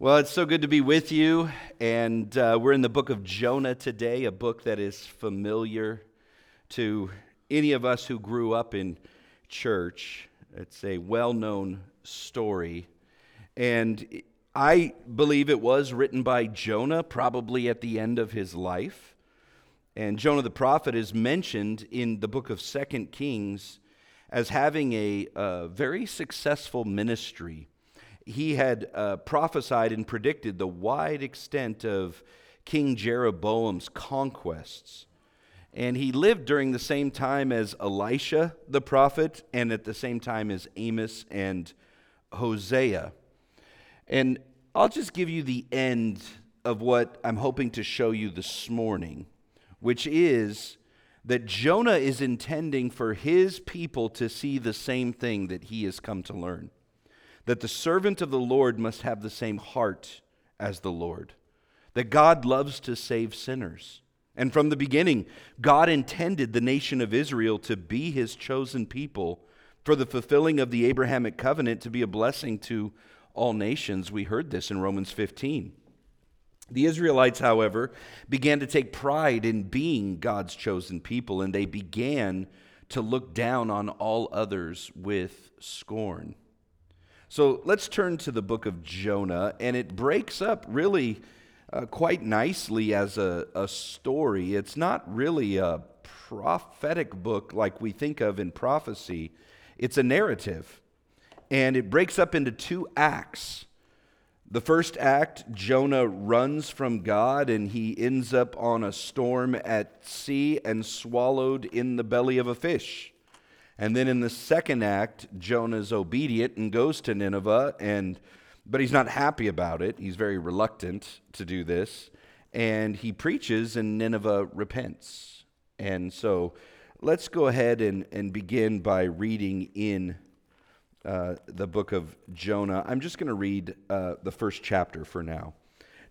Well, it's so good to be with you. And uh, we're in the book of Jonah today, a book that is familiar to any of us who grew up in church. It's a well known story. And I believe it was written by Jonah, probably at the end of his life. And Jonah the prophet is mentioned in the book of Second Kings as having a, a very successful ministry he had uh, prophesied and predicted the wide extent of King Jeroboam's conquests. And he lived during the same time as Elisha the prophet and at the same time as Amos and Hosea. And I'll just give you the end of what I'm hoping to show you this morning, which is that Jonah is intending for his people to see the same thing that he has come to learn that the servant of the Lord must have the same heart as the Lord, that God loves to save sinners. And from the beginning, God intended the nation of Israel to be his chosen people for the fulfilling of the Abrahamic covenant to be a blessing to all nations. We heard this in Romans 15. The Israelites, however, began to take pride in being God's chosen people, and they began to look down on all others with scorn. So let's turn to the book of Jonah, and it breaks up really uh, quite nicely as a, a story. It's not really a prophetic book like we think of in prophecy, it's a narrative. And it breaks up into two acts. The first act, Jonah runs from God and he ends up on a storm at sea and swallowed in the belly of a fish. And then in the second act, Jonah's obedient and goes to Nineveh, and, but he's not happy about it. He's very reluctant to do this. And he preaches, and Nineveh repents. And so let's go ahead and, and begin by reading in uh, the book of Jonah. I'm just going to read uh, the first chapter for now.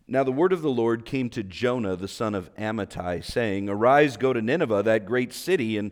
Now the word of the Lord came to Jonah, the son of Amittai, saying, Arise, go to Nineveh, that great city, and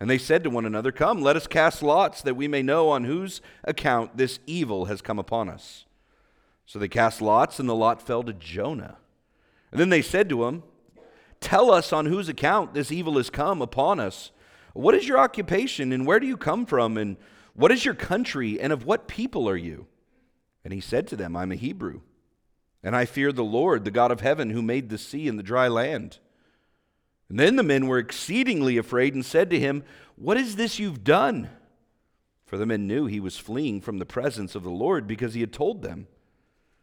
And they said to one another, Come, let us cast lots, that we may know on whose account this evil has come upon us. So they cast lots, and the lot fell to Jonah. And then they said to him, Tell us on whose account this evil has come upon us. What is your occupation, and where do you come from, and what is your country, and of what people are you? And he said to them, I'm a Hebrew, and I fear the Lord, the God of heaven, who made the sea and the dry land. And then the men were exceedingly afraid and said to him, What is this you've done? For the men knew he was fleeing from the presence of the Lord because he had told them.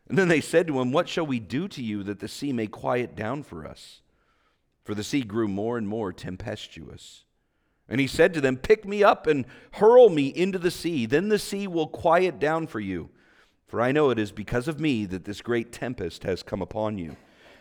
And then they said to him, What shall we do to you that the sea may quiet down for us? For the sea grew more and more tempestuous. And he said to them, Pick me up and hurl me into the sea. Then the sea will quiet down for you. For I know it is because of me that this great tempest has come upon you.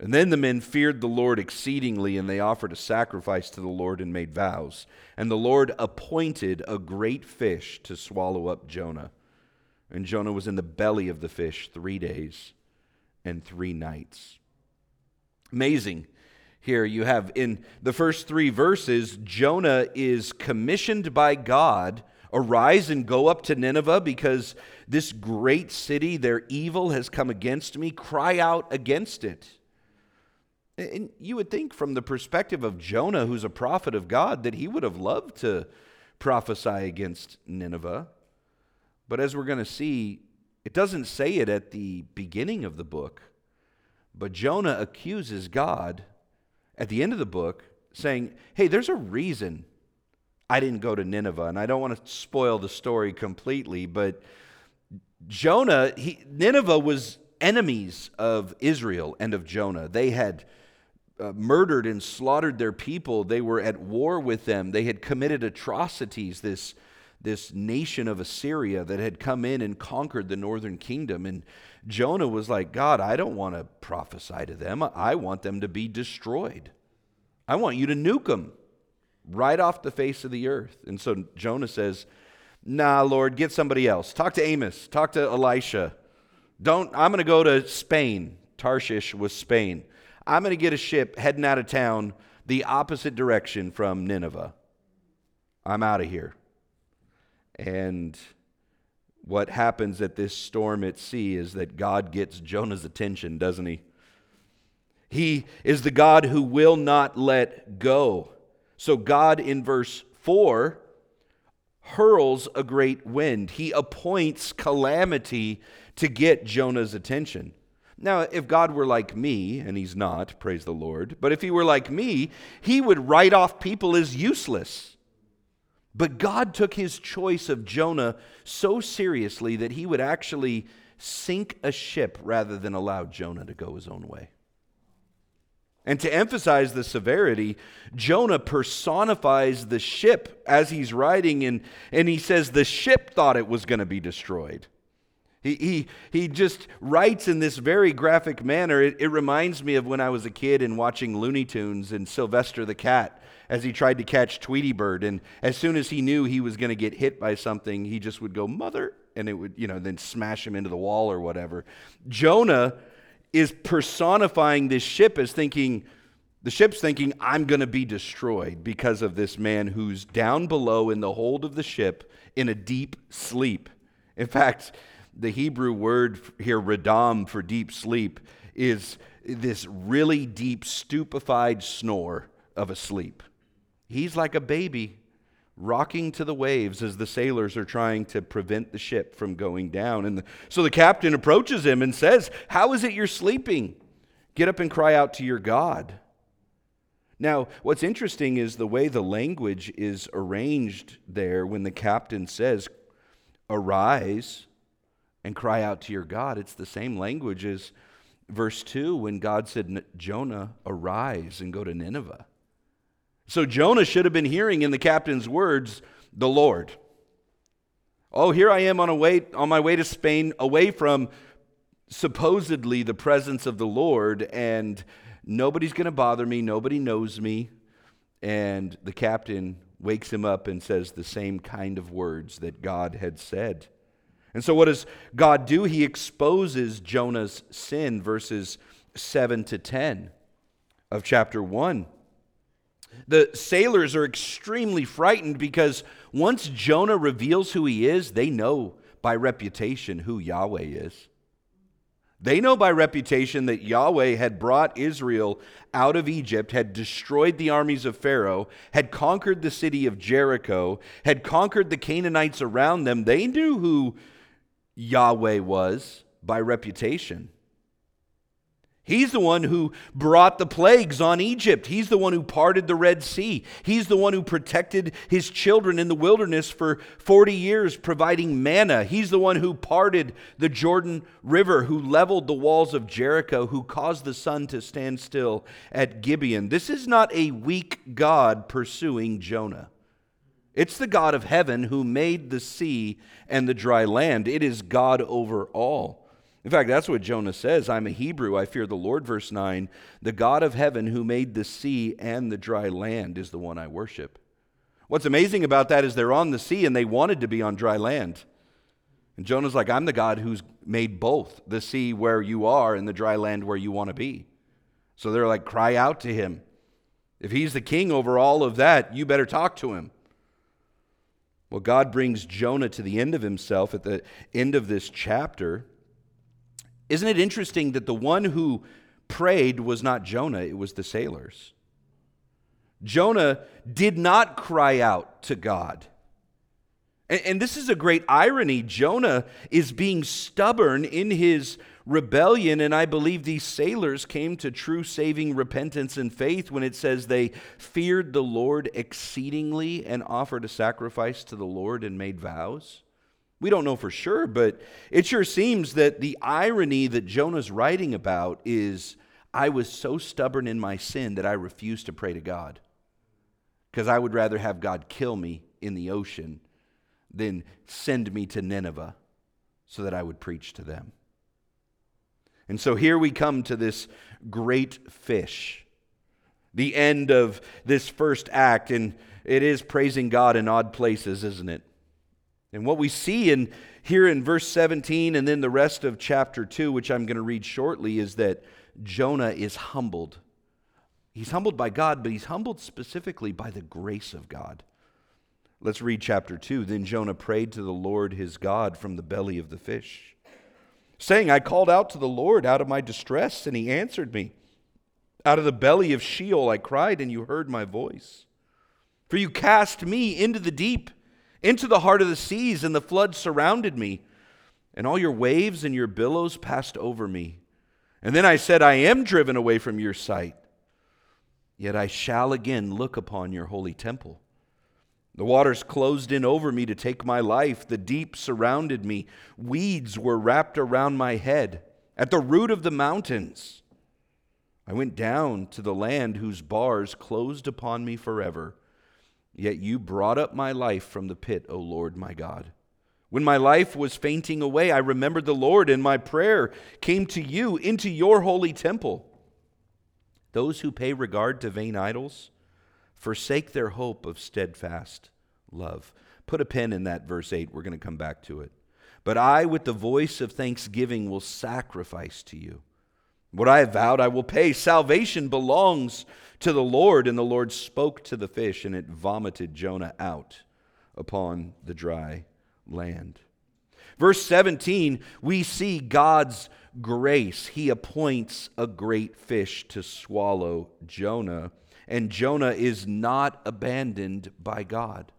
And then the men feared the Lord exceedingly, and they offered a sacrifice to the Lord and made vows. And the Lord appointed a great fish to swallow up Jonah. And Jonah was in the belly of the fish three days and three nights. Amazing. Here you have in the first three verses, Jonah is commissioned by God Arise and go up to Nineveh because this great city, their evil has come against me. Cry out against it. And you would think, from the perspective of Jonah, who's a prophet of God, that he would have loved to prophesy against Nineveh. But as we're going to see, it doesn't say it at the beginning of the book. But Jonah accuses God at the end of the book, saying, Hey, there's a reason I didn't go to Nineveh. And I don't want to spoil the story completely, but Jonah, he, Nineveh was enemies of Israel and of Jonah. They had uh, murdered and slaughtered their people. They were at war with them. They had committed atrocities, this, this nation of Assyria that had come in and conquered the northern kingdom. And Jonah was like, God, I don't want to prophesy to them. I want them to be destroyed. I want you to nuke them right off the face of the earth. And so Jonah says, Nah, Lord, get somebody else. Talk to Amos. Talk to Elisha. Don't, I'm going to go to Spain. Tarshish was Spain. I'm going to get a ship heading out of town the opposite direction from Nineveh. I'm out of here. And what happens at this storm at sea is that God gets Jonah's attention, doesn't he? He is the God who will not let go. So, God in verse 4 hurls a great wind. He appoints calamity to get Jonah's attention. Now, if God were like me, and he's not, praise the Lord, but if he were like me, he would write off people as useless. But God took his choice of Jonah so seriously that he would actually sink a ship rather than allow Jonah to go his own way. And to emphasize the severity, Jonah personifies the ship as he's writing, and, and he says the ship thought it was going to be destroyed. He, he, he just writes in this very graphic manner. It, it reminds me of when I was a kid and watching Looney Tunes and Sylvester the cat as he tried to catch Tweety Bird. And as soon as he knew he was going to get hit by something, he just would go, Mother, and it would, you know, then smash him into the wall or whatever. Jonah is personifying this ship as thinking, the ship's thinking, I'm going to be destroyed because of this man who's down below in the hold of the ship in a deep sleep. In fact, the Hebrew word here, radam, for deep sleep, is this really deep, stupefied snore of a sleep. He's like a baby rocking to the waves as the sailors are trying to prevent the ship from going down. And the, so the captain approaches him and says, How is it you're sleeping? Get up and cry out to your God. Now, what's interesting is the way the language is arranged there when the captain says, Arise and cry out to your God. It's the same language as verse 2 when God said, Jonah, arise and go to Nineveh. So Jonah should have been hearing in the captain's words, the Lord. Oh, here I am on, a way, on my way to Spain, away from supposedly the presence of the Lord, and nobody's going to bother me, nobody knows me. And the captain wakes him up and says the same kind of words that God had said. And so, what does God do? He exposes Jonah's sin, verses 7 to 10 of chapter 1. The sailors are extremely frightened because once Jonah reveals who he is, they know by reputation who Yahweh is. They know by reputation that Yahweh had brought Israel out of Egypt, had destroyed the armies of Pharaoh, had conquered the city of Jericho, had conquered the Canaanites around them. They knew who Yahweh was by reputation. He's the one who brought the plagues on Egypt. He's the one who parted the Red Sea. He's the one who protected his children in the wilderness for 40 years, providing manna. He's the one who parted the Jordan River, who leveled the walls of Jericho, who caused the sun to stand still at Gibeon. This is not a weak God pursuing Jonah. It's the God of heaven who made the sea and the dry land. It is God over all. In fact, that's what Jonah says. I'm a Hebrew. I fear the Lord. Verse 9 The God of heaven who made the sea and the dry land is the one I worship. What's amazing about that is they're on the sea and they wanted to be on dry land. And Jonah's like, I'm the God who's made both the sea where you are and the dry land where you want to be. So they're like, cry out to him. If he's the king over all of that, you better talk to him. Well, God brings Jonah to the end of himself at the end of this chapter. Isn't it interesting that the one who prayed was not Jonah, it was the sailors? Jonah did not cry out to God. And, this is a great irony. Jonah is being stubborn in his rebellion, and I believe these sailors came to true saving repentance and faith when it says they feared the Lord exceedingly and offered a sacrifice to the Lord and made vows. We don't know for sure, but it sure seems that the irony that Jonah's writing about is I was so stubborn in my sin that I refused to pray to God because I would rather have God kill me in the ocean than send me to Nineveh so that I would preach to them. And so here we come to this great fish, the end of this first act, and it is praising God in odd places, isn't it? And what we see in here in verse 17 and then the rest of chapter 2, which I'm going to read shortly, is that Jonah is humbled. He's humbled by God, but he's humbled specifically by the grace of God. Let's read chapter 2. Then Jonah prayed to the Lord his God from the belly of the fish saying, I called out to the Lord out of my distress, and he answered me. Out of the belly of Sheol I cried, and you heard my voice. For you cast me into the deep, into the heart of the seas, and the flood surrounded me, and all your waves and your billows passed over me. And then I said, I am driven away from your sight, yet I shall again look upon your holy temple. The waters closed in over me to take my life. The deep surrounded me. Weeds were wrapped around my head. At the root of the mountains, I went down to the land whose bars closed upon me forever. Yet you brought up my life from the pit, O Lord my God. When my life was fainting away, I remembered the Lord, and my prayer came to you into your holy temple. Those who pay regard to vain idols, forsake their hope of steadfast love. Put a pin in that verse 8. We're going to come back to it. But I, with the voice of thanksgiving, will sacrifice to you. What I have vowed, I will pay. Salvation belongs to the Lord. And the Lord spoke to the fish, and it vomited Jonah out upon the dry land. Verse 17, we see God's grace. He appoints a great fish to swallow Jonah and Jonah is not abandoned by God.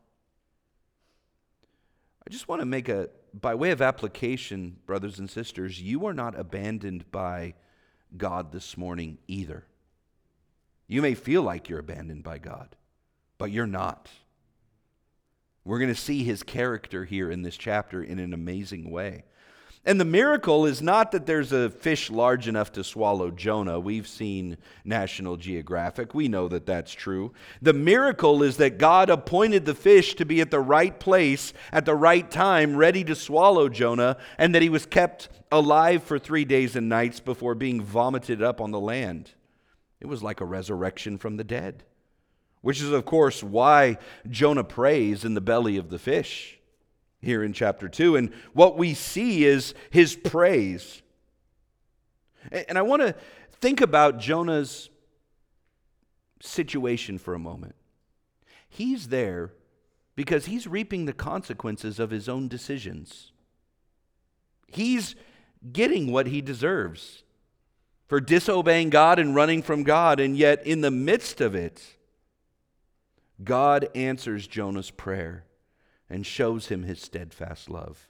I just want to make a, by way of application, brothers and sisters, you are not abandoned by God this morning either. You may feel like you're abandoned by God, but you're not. We're going to see his character here in this chapter in an amazing way. And the miracle is not that there's a fish large enough to swallow Jonah. We've seen National Geographic. We know that that's true. The miracle is that God appointed the fish to be at the right place at the right time, ready to swallow Jonah, and that he was kept alive for three days and nights before being vomited up on the land. It was like a resurrection from the dead, which is, of course, why Jonah prays in the belly of the fish here in chapter 2. And what we see is his praise. And I want to think about Jonah's situation for a moment. He's there because he's reaping the consequences of his own decisions. He's getting what he deserves for disobeying God and running from God, and yet in the midst of it, God answers Jonah's prayer and shows him his steadfast love.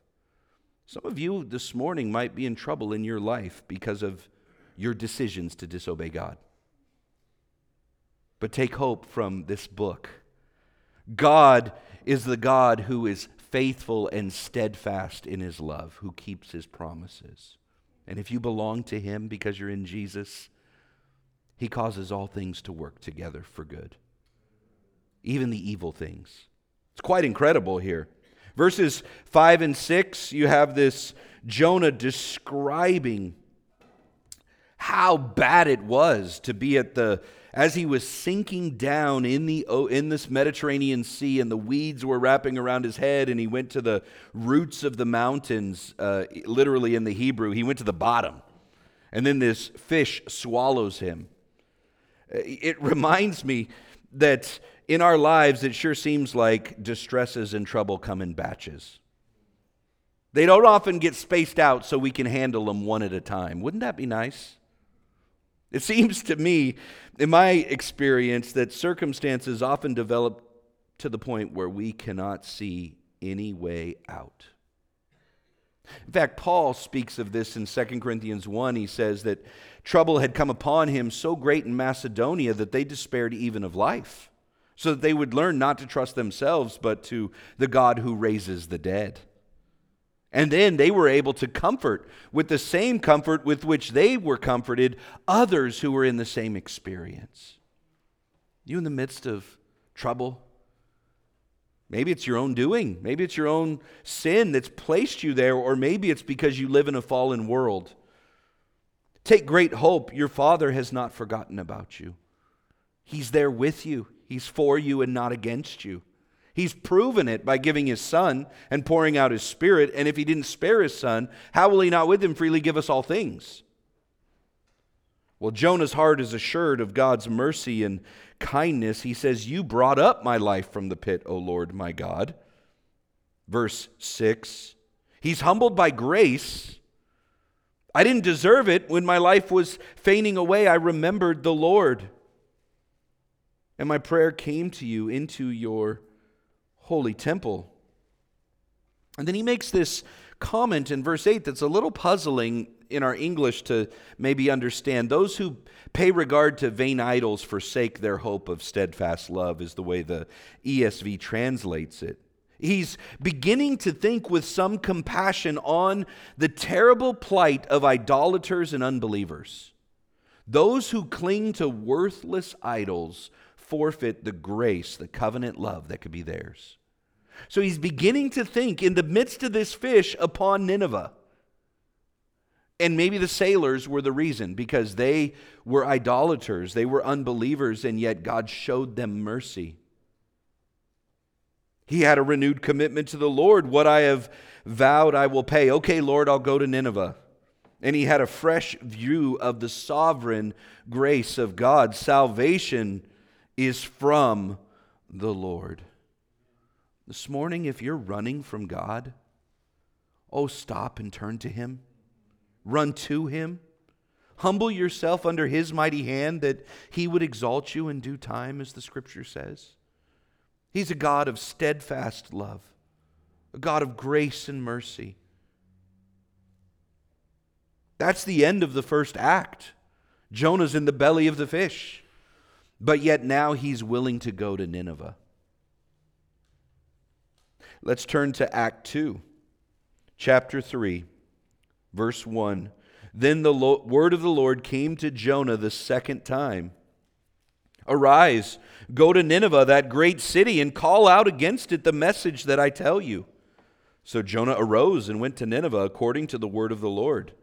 Some of you this morning might be in trouble in your life because of your decisions to disobey God. But take hope from this book. God is the God who is faithful and steadfast in his love, who keeps his promises. And if you belong to him because you're in Jesus, he causes all things to work together for good, even the evil things. It's quite incredible here. Verses 5 and 6, you have this Jonah describing how bad it was to be at the as he was sinking down in the in this Mediterranean Sea and the weeds were wrapping around his head and he went to the roots of the mountains uh, literally in the Hebrew he went to the bottom and then this fish swallows him it reminds me that in our lives, it sure seems like distresses and trouble come in batches. They don't often get spaced out so we can handle them one at a time. Wouldn't that be nice? It seems to me, in my experience, that circumstances often develop to the point where we cannot see any way out. In fact, Paul speaks of this in 2 Corinthians 1. He says that trouble had come upon him so great in Macedonia that they despaired even of life, so that they would learn not to trust themselves, but to the God who raises the dead. And then they were able to comfort with the same comfort with which they were comforted others who were in the same experience. You in the midst of trouble? Maybe it's your own doing. Maybe it's your own sin that's placed you there, or maybe it's because you live in a fallen world. Take great hope. Your Father has not forgotten about you. He's there with you, He's for you and not against you. He's proven it by giving his son and pouring out his spirit. And if he didn't spare his son, how will he not with him freely give us all things? Well, Jonah's heart is assured of God's mercy and kindness. He says, You brought up my life from the pit, O Lord my God. Verse 6 He's humbled by grace. I didn't deserve it. When my life was fainting away, I remembered the Lord. And my prayer came to you into your holy temple. And then he makes this comment in verse 8 that's a little puzzling in our English to maybe understand. Those who pay regard to vain idols forsake their hope of steadfast love, is the way the ESV translates it. He's beginning to think with some compassion on the terrible plight of idolaters and unbelievers. Those who cling to worthless idols forfeit the grace, the covenant love that could be theirs. So he's beginning to think in the midst of this fish upon Nineveh. And maybe the sailors were the reason because they were idolaters, they were unbelievers, and yet God showed them mercy. He had a renewed commitment to the Lord. What I have vowed, I will pay. Okay, Lord, I'll go to Nineveh. And he had a fresh view of the sovereign grace of God. Salvation is from the Lord. This morning, if you're running from God, oh, stop and turn to Him. Run to Him. Humble yourself under His mighty hand that He would exalt you in due time, as the Scripture says. He's a God of steadfast love, a God of grace and mercy. That's the end of the first act. Jonah's in the belly of the fish, but yet now he's willing to go to Nineveh. Let's turn to Act 2, chapter 3, verse 1. Then the word of the Lord came to Jonah the second time Arise, go to Nineveh, that great city, and call out against it the message that I tell you. So Jonah arose and went to Nineveh according to the word of the Lord.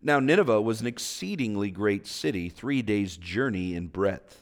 Now, Nineveh was an exceedingly great city, three days' journey in breadth.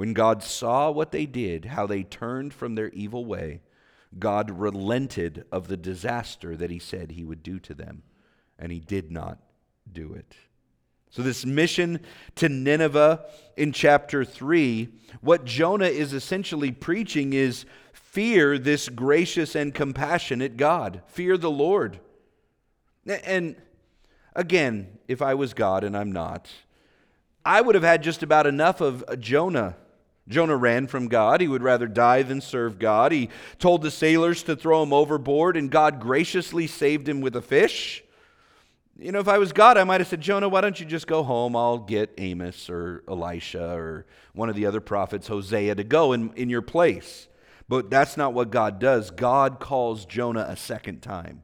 When God saw what they did, how they turned from their evil way, God relented of the disaster that he said he would do to them and he did not do it. So, this mission to Nineveh in chapter 3, what Jonah is essentially preaching is fear this gracious and compassionate God. Fear the Lord. And again, if I was God and I'm not, I would have had just about enough of Jonah Jonah ran from God. He would rather die than serve God. He told the sailors to throw him overboard, and God graciously saved him with a fish. You know, if I was God, I might have said, Jonah, why don't you just go home? I'll get Amos or Elisha or one of the other prophets, Hosea, to go in, in your place. But that's not what God does. God calls Jonah a second time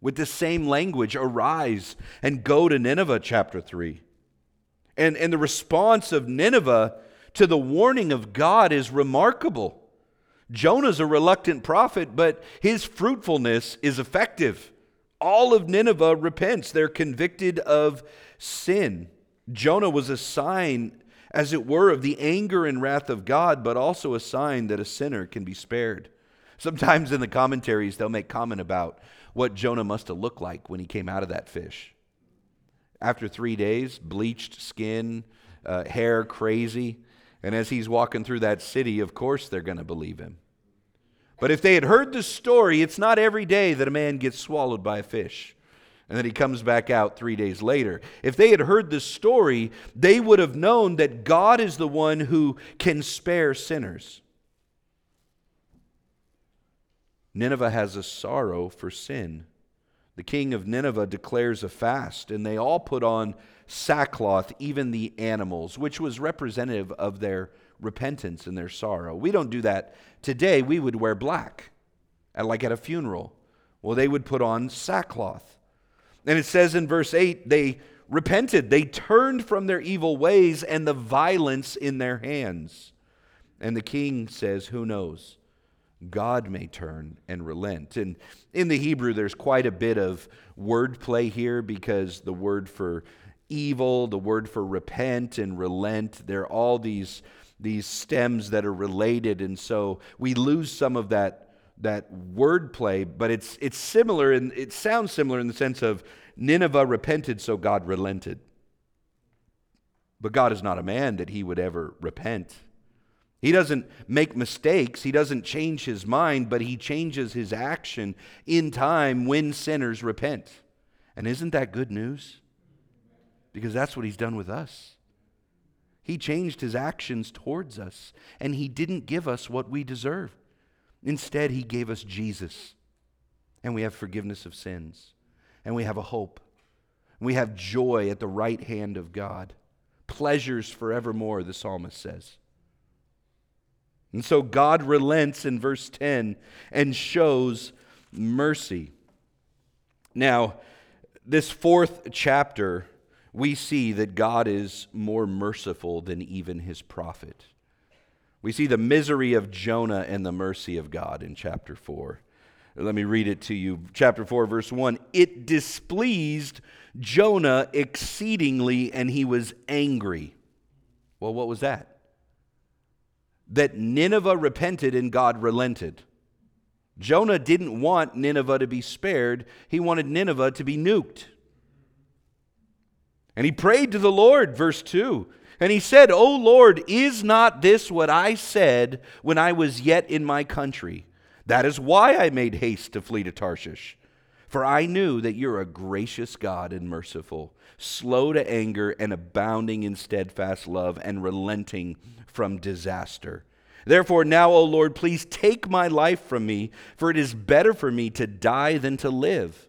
with the same language arise and go to Nineveh, chapter 3. And, and the response of Nineveh to the warning of God is remarkable. Jonah's a reluctant prophet, but his fruitfulness is effective. All of Nineveh repents, they're convicted of sin. Jonah was a sign, as it were, of the anger and wrath of God, but also a sign that a sinner can be spared. Sometimes in the commentaries, they'll make comment about what Jonah must have looked like when he came out of that fish. After three days, bleached skin, uh, hair crazy. And as he's walking through that city, of course they're going to believe him. But if they had heard the story, it's not every day that a man gets swallowed by a fish and that he comes back out three days later. If they had heard the story, they would have known that God is the one who can spare sinners. Nineveh has a sorrow for sin. The king of Nineveh declares a fast, and they all put on sackcloth, even the animals, which was representative of their repentance and their sorrow. We don't do that today. We would wear black, like at a funeral. Well, they would put on sackcloth. And it says in verse 8, they repented. They turned from their evil ways and the violence in their hands. And the king says, Who knows? God may turn and relent. And in the Hebrew, there's quite a bit of wordplay here because the word for evil, the word for repent and relent, they're all these, these stems that are related. And so we lose some of that, that wordplay, but it's, it's similar and it sounds similar in the sense of Nineveh repented, so God relented. But God is not a man that he would ever repent. He doesn't make mistakes. He doesn't change his mind, but he changes his action in time when sinners repent. And isn't that good news? Because that's what he's done with us. He changed his actions towards us, and he didn't give us what we deserve. Instead, he gave us Jesus, and we have forgiveness of sins, and we have a hope. We have joy at the right hand of God, pleasures forevermore, the psalmist says. And so God relents in verse 10 and shows mercy. Now, this fourth chapter, we see that God is more merciful than even his prophet. We see the misery of Jonah and the mercy of God in chapter 4. Let me read it to you. Chapter 4, verse 1. It displeased Jonah exceedingly, and he was angry. Well, what was that? that Nineveh repented and God relented. Jonah didn't want Nineveh to be spared, he wanted Nineveh to be nuked. And he prayed to the Lord, verse 2. And he said, O Lord, is not this what I said when I was yet in my country? That is why I made haste to flee to Tarshish. For I knew that you're a gracious God and merciful, slow to anger and abounding in steadfast love and relenting from disaster. Therefore, now, O Lord, please take my life from me, for it is better for me to die than to live.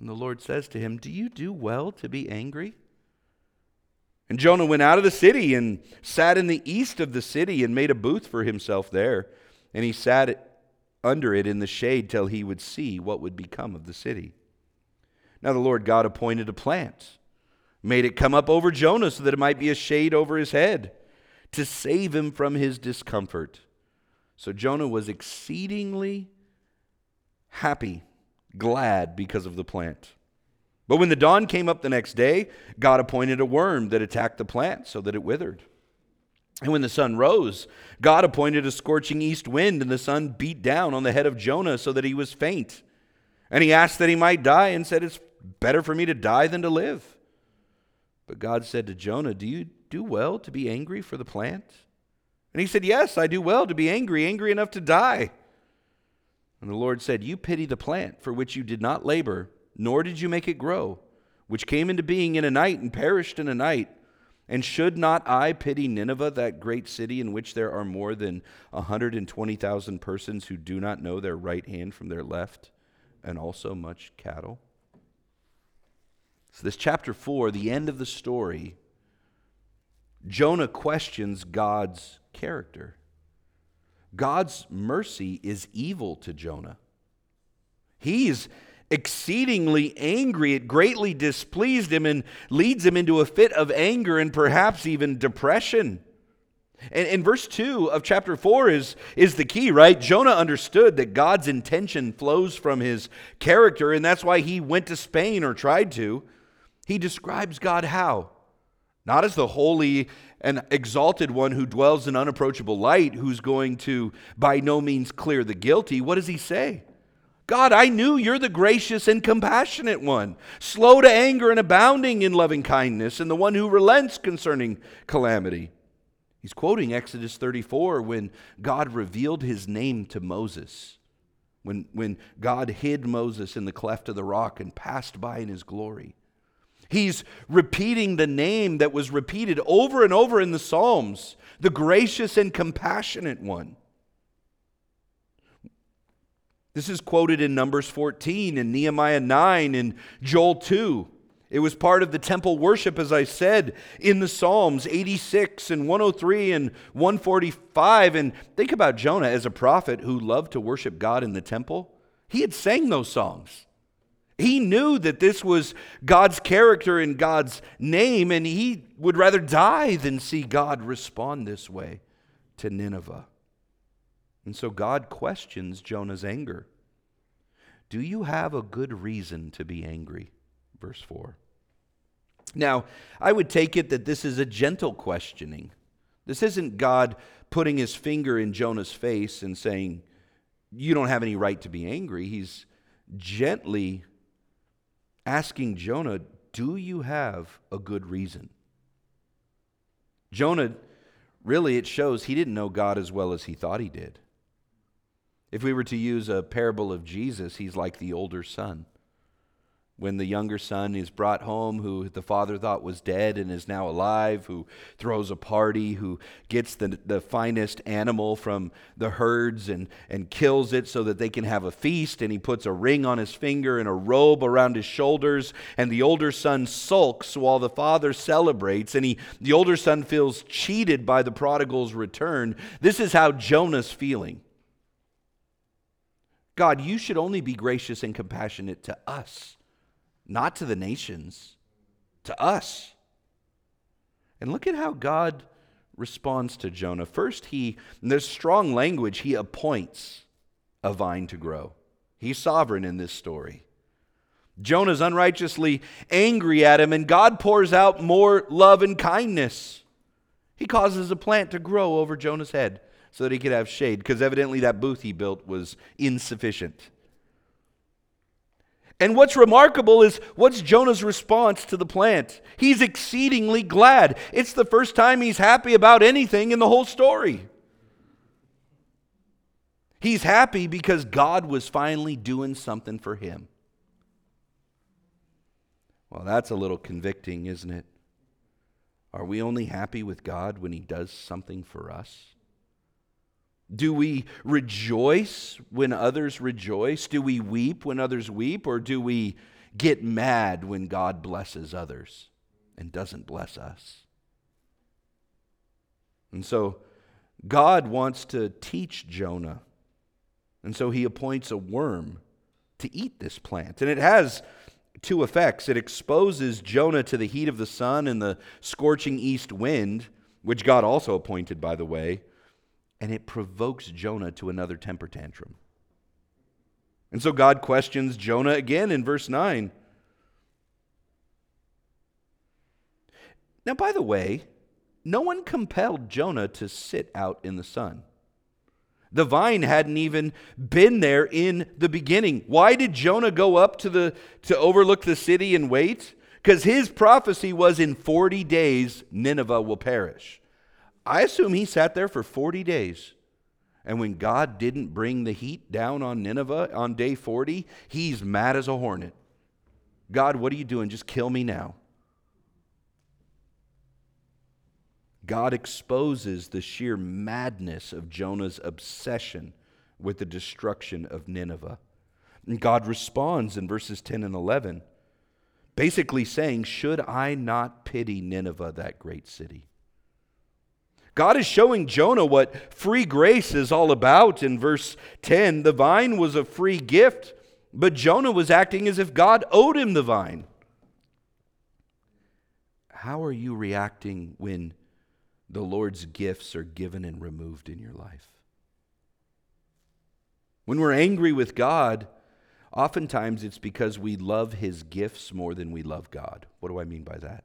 And the Lord says to him, Do you do well to be angry? And Jonah went out of the city and sat in the east of the city and made a booth for himself there. And he sat under it in the shade till he would see what would become of the city. Now the Lord God appointed a plant, made it come up over Jonah so that it might be a shade over his head to save him from his discomfort. So Jonah was exceedingly happy, glad because of the plant. But when the dawn came up the next day, God appointed a worm that attacked the plant so that it withered. And when the sun rose, God appointed a scorching east wind, and the sun beat down on the head of Jonah so that he was faint. And he asked that he might die and said, It's better for me to die than to live. But God said to Jonah, Do you do well to be angry for the plant? And he said, Yes, I do well to be angry, angry enough to die. And the Lord said, You pity the plant for which you did not labor, nor did you make it grow, which came into being in a night and perished in a night. And should not I pity Nineveh, that great city in which there are more than 120,000 persons who do not know their right hand from their left, and also much cattle? So, this chapter 4, the end of the story, Jonah questions God's character. God's mercy is evil to Jonah. He's exceedingly angry. It greatly displeased him and leads him into a fit of anger and perhaps even depression. And, and verse 2 of chapter 4 is, is the key, right? Jonah understood that God's intention flows from his character, and that's why he went to Spain or tried to. He describes God how? Not as the holy and exalted one who dwells in unapproachable light, who's going to by no means clear the guilty. What does he say? God, I knew you're the gracious and compassionate one, slow to anger and abounding in loving kindness, and the one who relents concerning calamity. He's quoting Exodus 34 when God revealed his name to Moses, when, when God hid Moses in the cleft of the rock and passed by in his glory. He's repeating the name that was repeated over and over in the Psalms the gracious and compassionate one. This is quoted in Numbers 14 and Nehemiah 9 and Joel 2. It was part of the temple worship, as I said, in the Psalms 86 and 103 and 145. And think about Jonah as a prophet who loved to worship God in the temple. He had sang those songs. He knew that this was God's character and God's name, and he would rather die than see God respond this way to Nineveh. And so God questions Jonah's anger. Do you have a good reason to be angry? Verse 4. Now, I would take it that this is a gentle questioning. This isn't God putting his finger in Jonah's face and saying, You don't have any right to be angry. He's gently asking Jonah, Do you have a good reason? Jonah, really, it shows he didn't know God as well as he thought he did. If we were to use a parable of Jesus, he's like the older son. When the younger son is brought home, who the father thought was dead and is now alive, who throws a party, who gets the, the finest animal from the herds and, and kills it so that they can have a feast, and he puts a ring on his finger and a robe around his shoulders, and the older son sulks while the father celebrates, and he, the older son feels cheated by the prodigal's return. This is how Jonah's feeling. God, you should only be gracious and compassionate to us, not to the nations, to us. And look at how God responds to Jonah. First, he, there's strong language, he appoints a vine to grow. He's sovereign in this story. Jonah's unrighteously angry at him, and God pours out more love and kindness. He causes a plant to grow over Jonah's head so that he could have shade, because evidently that booth he built was insufficient. And what's remarkable is what's Jonah's response to the plant? He's exceedingly glad. It's the first time he's happy about anything in the whole story. He's happy because God was finally doing something for him. Well, that's a little convicting, isn't it? Are we only happy with God when he does something for us? Do we rejoice when others rejoice? Do we weep when others weep? Or do we get mad when God blesses others and doesn't bless us? And so God wants to teach Jonah. And so he appoints a worm to eat this plant. And it has two effects it exposes Jonah to the heat of the sun and the scorching east wind, which God also appointed, by the way and it provokes Jonah to another temper tantrum. And so God questions Jonah again in verse 9. Now, by the way, no one compelled Jonah to sit out in the sun. The vine hadn't even been there in the beginning. Why did Jonah go up to, the, to overlook the city and wait? Because his prophecy was in 40 days, Nineveh will perish. I assume he sat there for 40 days. And when God didn't bring the heat down on Nineveh on day 40, he's mad as a hornet. God, what are you doing? Just kill me now. God exposes the sheer madness of Jonah's obsession with the destruction of Nineveh. And God responds in verses 10 and 11, basically saying, Should I not pity Nineveh, that great city? God is showing Jonah what free grace is all about in verse 10. The vine was a free gift, but Jonah was acting as if God owed him the vine. How are you reacting when the Lord's gifts are given and removed in your life? When we're angry with God, oftentimes it's because we love his gifts more than we love God. What do I mean by that?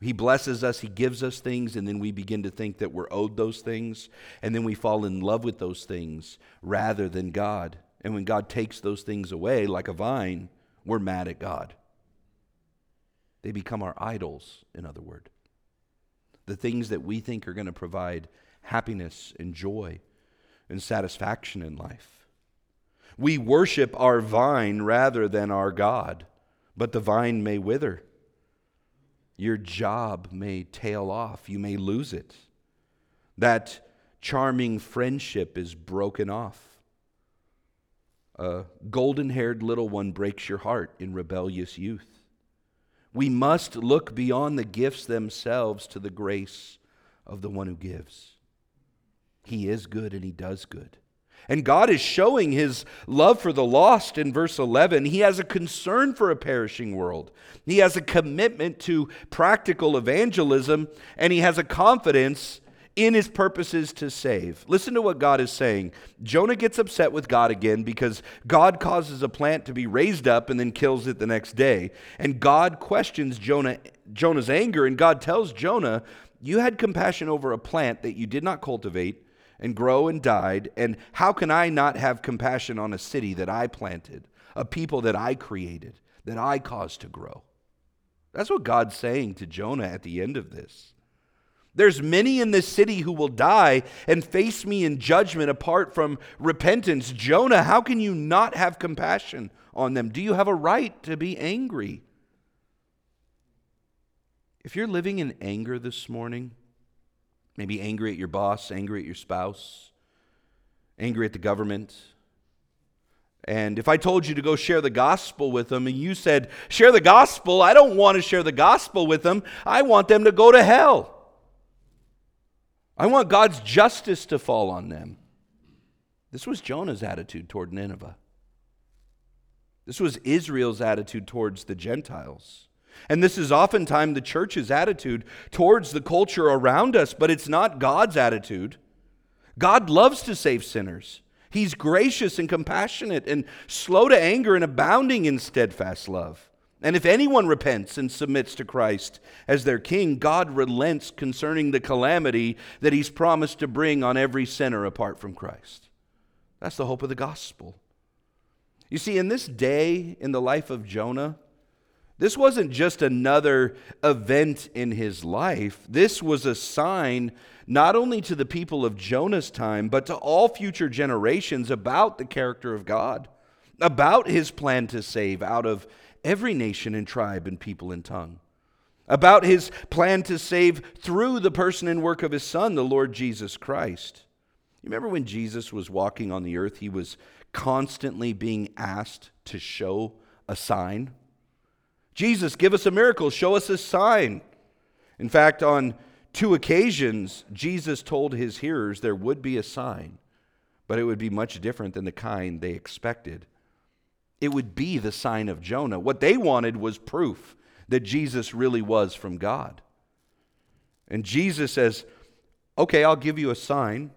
He blesses us, He gives us things, and then we begin to think that we're owed those things, and then we fall in love with those things rather than God. And when God takes those things away, like a vine, we're mad at God. They become our idols, in other words. The things that we think are going to provide happiness and joy and satisfaction in life. We worship our vine rather than our God, but the vine may wither. Your job may tail off, you may lose it. That charming friendship is broken off. A golden haired little one breaks your heart in rebellious youth. We must look beyond the gifts themselves to the grace of the one who gives. He is good and he does good. And God is showing his love for the lost in verse 11. He has a concern for a perishing world. He has a commitment to practical evangelism, and he has a confidence in his purposes to save. Listen to what God is saying. Jonah gets upset with God again because God causes a plant to be raised up and then kills it the next day. And God questions Jonah, Jonah's anger, and God tells Jonah, You had compassion over a plant that you did not cultivate and grow and died. And how can I not have compassion on a city that I planted, a people that I created, that I caused to grow? That's what God's saying to Jonah at the end of this. There's many in this city who will die and face me in judgment apart from repentance. Jonah, how can you not have compassion on them? Do you have a right to be angry? If you're living in anger this morning, Maybe angry at your boss, angry at your spouse, angry at the government. And if I told you to go share the gospel with them and you said, share the gospel, I don't want to share the gospel with them. I want them to go to hell. I want God's justice to fall on them. This was Jonah's attitude toward Nineveh. This was Israel's attitude towards the Gentiles. And this is oftentimes the church's attitude towards the culture around us, but it's not God's attitude. God loves to save sinners. He's gracious and compassionate and slow to anger and abounding in steadfast love. And if anyone repents and submits to Christ as their king, God relents concerning the calamity that he's promised to bring on every sinner apart from Christ. That's the hope of the gospel. You see, in this day in the life of Jonah, this wasn't just another event in his life. This was a sign not only to the people of Jonah's time, but to all future generations about the character of God, about his plan to save out of every nation and tribe and people and tongue, about his plan to save through the person and work of his Son, the Lord Jesus Christ. You remember when Jesus was walking on the earth, he was constantly being asked to show a sign? Jesus, give us a miracle, show us a sign. In fact, on two occasions, Jesus told his hearers there would be a sign, but it would be much different than the kind they expected. It would be the sign of Jonah. What they wanted was proof that Jesus really was from God. And Jesus says, Okay, I'll give you a sign.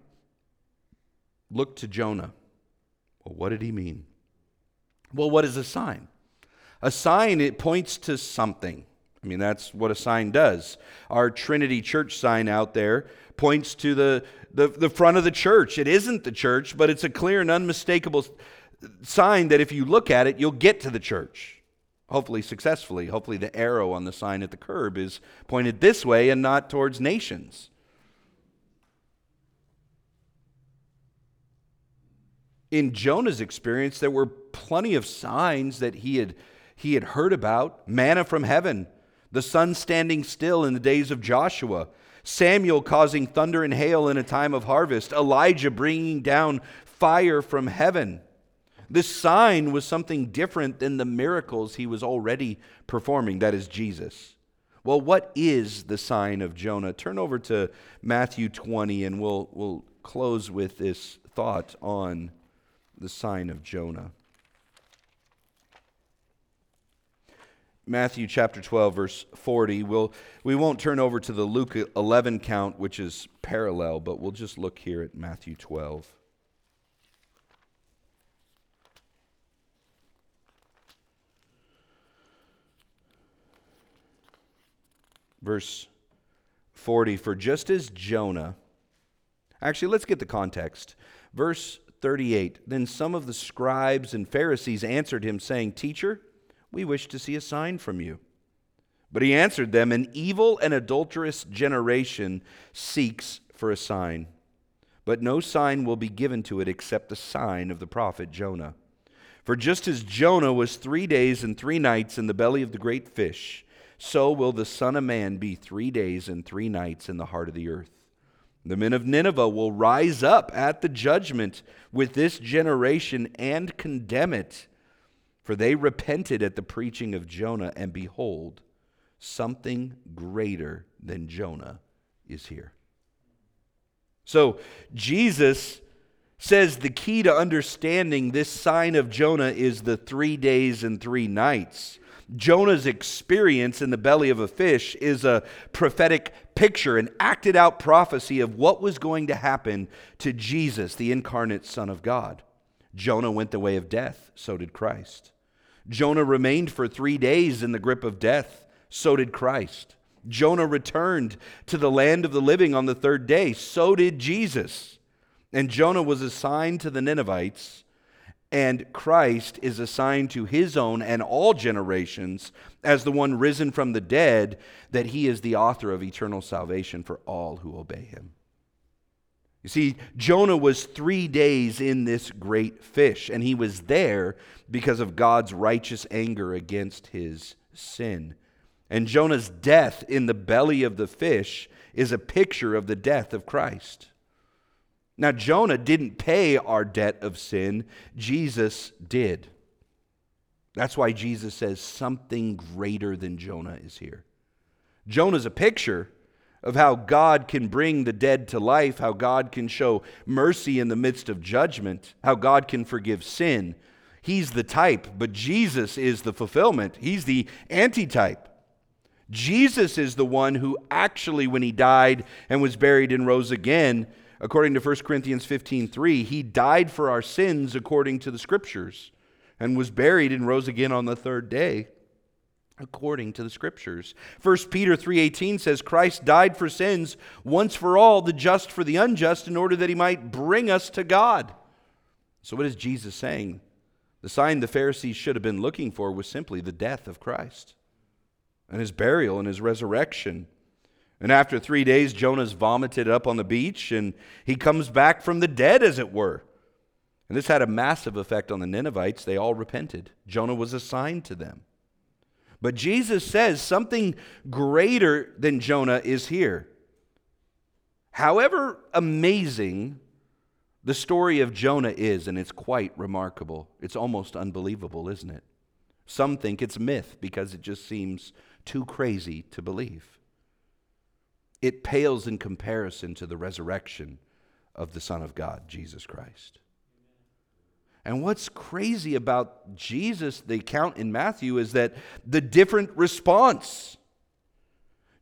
Look to Jonah. Well, what did he mean? Well, what is a sign? A sign, it points to something. I mean, that's what a sign does. Our Trinity Church sign out there points to the, the, the front of the church. It isn't the church, but it's a clear and unmistakable sign that if you look at it, you'll get to the church. Hopefully, successfully. Hopefully, the arrow on the sign at the curb is pointed this way and not towards nations. In Jonah's experience, there were plenty of signs that he had he had heard about manna from heaven, the sun standing still in the days of Joshua, Samuel causing thunder and hail in a time of harvest, Elijah bringing down fire from heaven. This sign was something different than the miracles he was already performing, that is, Jesus. Well, what is the sign of Jonah? Turn over to Matthew 20 and we'll, we'll close with this thought on the sign of Jonah. Matthew chapter 12, verse 40. We'll, we won't turn over to the Luke 11 count, which is parallel, but we'll just look here at Matthew 12. Verse 40 For just as Jonah, actually, let's get the context. Verse 38 Then some of the scribes and Pharisees answered him, saying, Teacher, we wish to see a sign from you. But he answered them, An evil and adulterous generation seeks for a sign, but no sign will be given to it except the sign of the prophet Jonah. For just as Jonah was three days and three nights in the belly of the great fish, so will the Son of Man be three days and three nights in the heart of the earth. The men of Nineveh will rise up at the judgment with this generation and condemn it for they repented at the preaching of Jonah, and behold, something greater than Jonah is here. So, Jesus says the key to understanding this sign of Jonah is the three days and three nights. Jonah's experience in the belly of a fish is a prophetic picture, an acted out prophecy of what was going to happen to Jesus, the incarnate Son of God. Jonah went the way of death, so did Christ. Jonah remained for three days in the grip of death. So did Christ. Jonah returned to the land of the living on the third day. So did Jesus. And Jonah was assigned to the Ninevites, and Christ is assigned to his own and all generations as the one risen from the dead, that he is the author of eternal salvation for all who obey him. You see, Jonah was three days in this great fish, and he was there because of God's righteous anger against his sin. And Jonah's death in the belly of the fish is a picture of the death of Christ. Now, Jonah didn't pay our debt of sin, Jesus did. That's why Jesus says something greater than Jonah is here. Jonah's a picture of how God can bring the dead to life, how God can show mercy in the midst of judgment, how God can forgive sin. He's the type, but Jesus is the fulfillment. He's the antitype. Jesus is the one who actually, when he died and was buried and rose again, according to 1 Corinthians 15 3, he died for our sins according to the scriptures and was buried and rose again on the third day according to the scriptures. 1 Peter 3:18 says Christ died for sins once for all, the just for the unjust in order that he might bring us to God. So what is Jesus saying? The sign the Pharisees should have been looking for was simply the death of Christ and his burial and his resurrection. And after 3 days Jonah's vomited up on the beach and he comes back from the dead as it were. And this had a massive effect on the Ninevites. They all repented. Jonah was assigned to them. But Jesus says something greater than Jonah is here. However amazing the story of Jonah is, and it's quite remarkable, it's almost unbelievable, isn't it? Some think it's myth because it just seems too crazy to believe. It pales in comparison to the resurrection of the Son of God, Jesus Christ. And what's crazy about Jesus, the account in Matthew, is that the different response.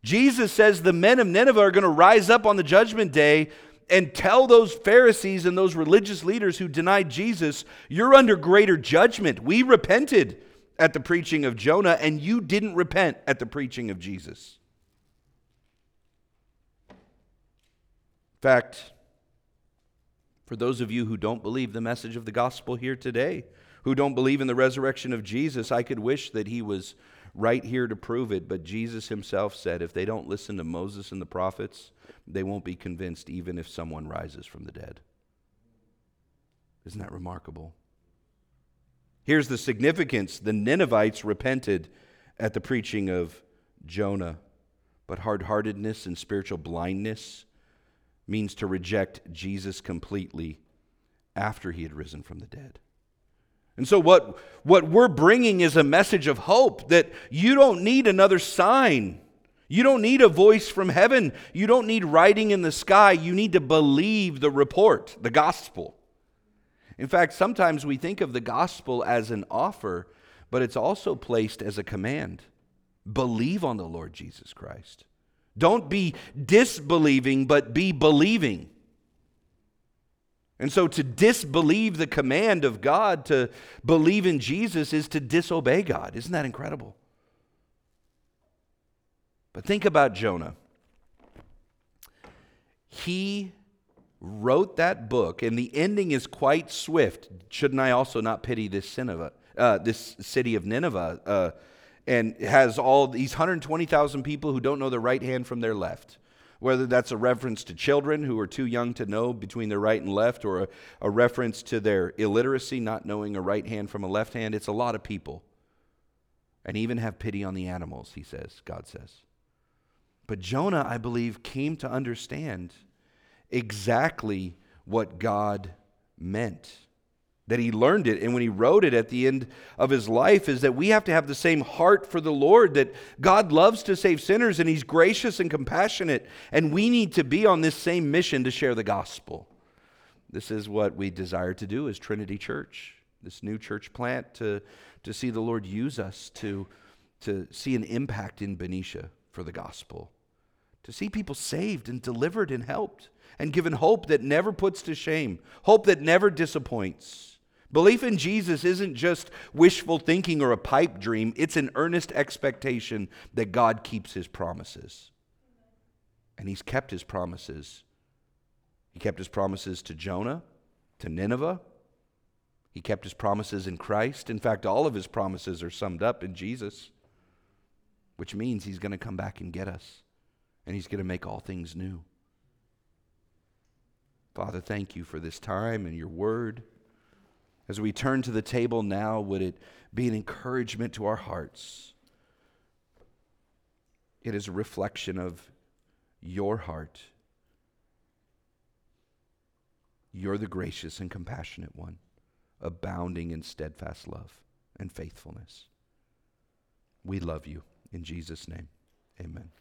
Jesus says the men of Nineveh are going to rise up on the judgment day and tell those Pharisees and those religious leaders who denied Jesus, You're under greater judgment. We repented at the preaching of Jonah, and you didn't repent at the preaching of Jesus. In fact, for those of you who don't believe the message of the gospel here today, who don't believe in the resurrection of Jesus, I could wish that he was right here to prove it, but Jesus himself said if they don't listen to Moses and the prophets, they won't be convinced even if someone rises from the dead. Isn't that remarkable? Here's the significance the Ninevites repented at the preaching of Jonah, but hard heartedness and spiritual blindness means to reject Jesus completely after he had risen from the dead. And so, what, what we're bringing is a message of hope that you don't need another sign. You don't need a voice from heaven. You don't need writing in the sky. You need to believe the report, the gospel. In fact, sometimes we think of the gospel as an offer, but it's also placed as a command. Believe on the Lord Jesus Christ. Don't be disbelieving, but be believing. And so to disbelieve the command of God to believe in Jesus is to disobey God. Isn't that incredible? But think about Jonah. He wrote that book, and the ending is quite swift. Shouldn't I also not pity this, Nineveh, uh, this city of Nineveh? Uh, and has all these 120,000 people who don't know their right hand from their left whether that's a reference to children who are too young to know between their right and left, or a, a reference to their illiteracy, not knowing a right hand from a left hand. It's a lot of people. And even have pity on the animals, he says, God says. But Jonah, I believe, came to understand exactly what God meant that he learned it and when he wrote it at the end of his life is that we have to have the same heart for the Lord that God loves to save sinners and he's gracious and compassionate and we need to be on this same mission to share the gospel. This is what we desire to do as Trinity Church, this new church plant to to see the Lord use us to to see an impact in Benicia for the gospel. To see people saved and delivered and helped and given hope that never puts to shame, hope that never disappoints. Belief in Jesus isn't just wishful thinking or a pipe dream, it's an earnest expectation that God keeps his promises. And he's kept his promises. He kept his promises to Jonah, to Nineveh. He kept his promises in Christ. In fact, all of his promises are summed up in Jesus, which means he's going to come back and get us, and he's going to make all things new. Father, thank you for this time and your word. As we turn to the table now, would it be an encouragement to our hearts? It is a reflection of your heart. You're the gracious and compassionate one, abounding in steadfast love and faithfulness. We love you. In Jesus' name, amen.